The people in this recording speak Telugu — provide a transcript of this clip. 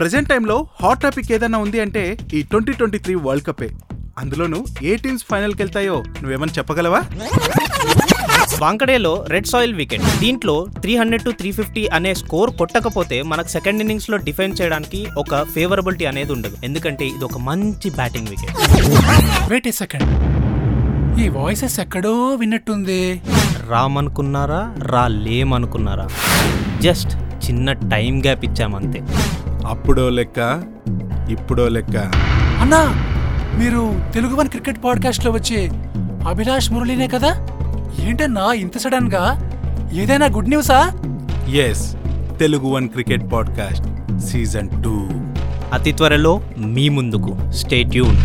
ప్రెసెంట్ టైంలో హాట్ టాపిక్ ఏదైనా ఉంది అంటే ఈ ట్వంటీ ట్వంటీ త్రీ వరల్డ్ కపే అందులోనూ ఏ టీమ్స్ ఫైనల్కి వెళ్తాయో నువ్వేమని చెప్పగలవా? వాంకడేలో రెడ్ సాయిల్ వికెట్. దీంట్లో three hundred to three fifty అనే స్కోర్ కొట్టకపోతే మనకు సెకండ్ ఇన్నింగ్స్లో డిఫెండ్ చేయడానికి ఒక ఫేవరబిలిటీ అనేది ఉండదు. ఎందుకంటే ఇది ఒక మంచి batting wicket wait a second ఈ వాయిసెస్ ఎక్కడో విన్నట్టుంది. రామనుకున్నారా రా లేమనుకున్నారా జస్ట్ చిన్న టైం గ్యాప్ ఇచ్చామంతే. అప్పుడో లెక్క ఇప్పుడో లెక్క. అన్నా మీరు తెలుగు వన్ క్రికెట్ పాడ్కాస్ట్లో వచ్చి అభిలాష్ మురళీనే కదా? ఏంటన్నా ఇంత సడన్గా ఏదైనా good న్యూసా? Yes Telugu one cricket podcast season two. అతి త్వరలో మీ ముందుకు. Stay tune